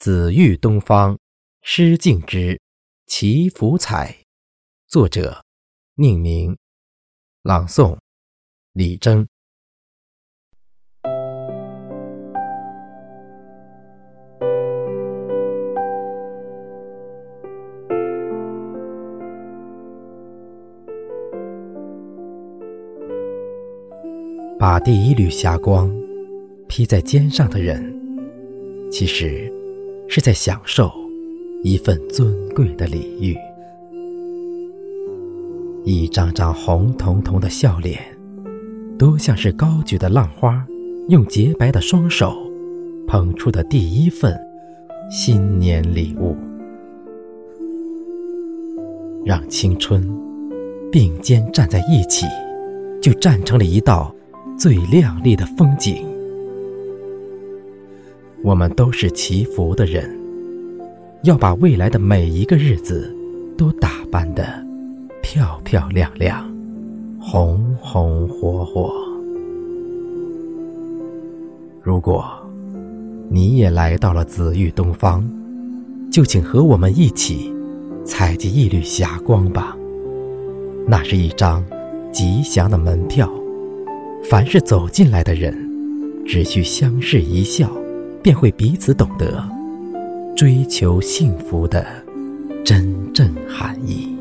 紫玉东方，诗敬之，祈福彩。作者：宁明。朗诵：李征。把第一缕霞光披在肩上的人，其实。是在享受一份尊贵的礼遇，一张张红彤彤的笑脸，多像是高举的浪花，用洁白的双手捧出的第一份新年礼物，让青春并肩站在一起，就站成了一道最亮丽的风景。我们都是祈福的人，要把未来的每一个日子都打扮得漂漂亮亮、红红火火。如果你也来到了紫玉东方，就请和我们一起采集一缕霞光吧。那是一张吉祥的门票，凡是走进来的人，只需相视一笑。便会彼此懂得追求幸福的真正含义。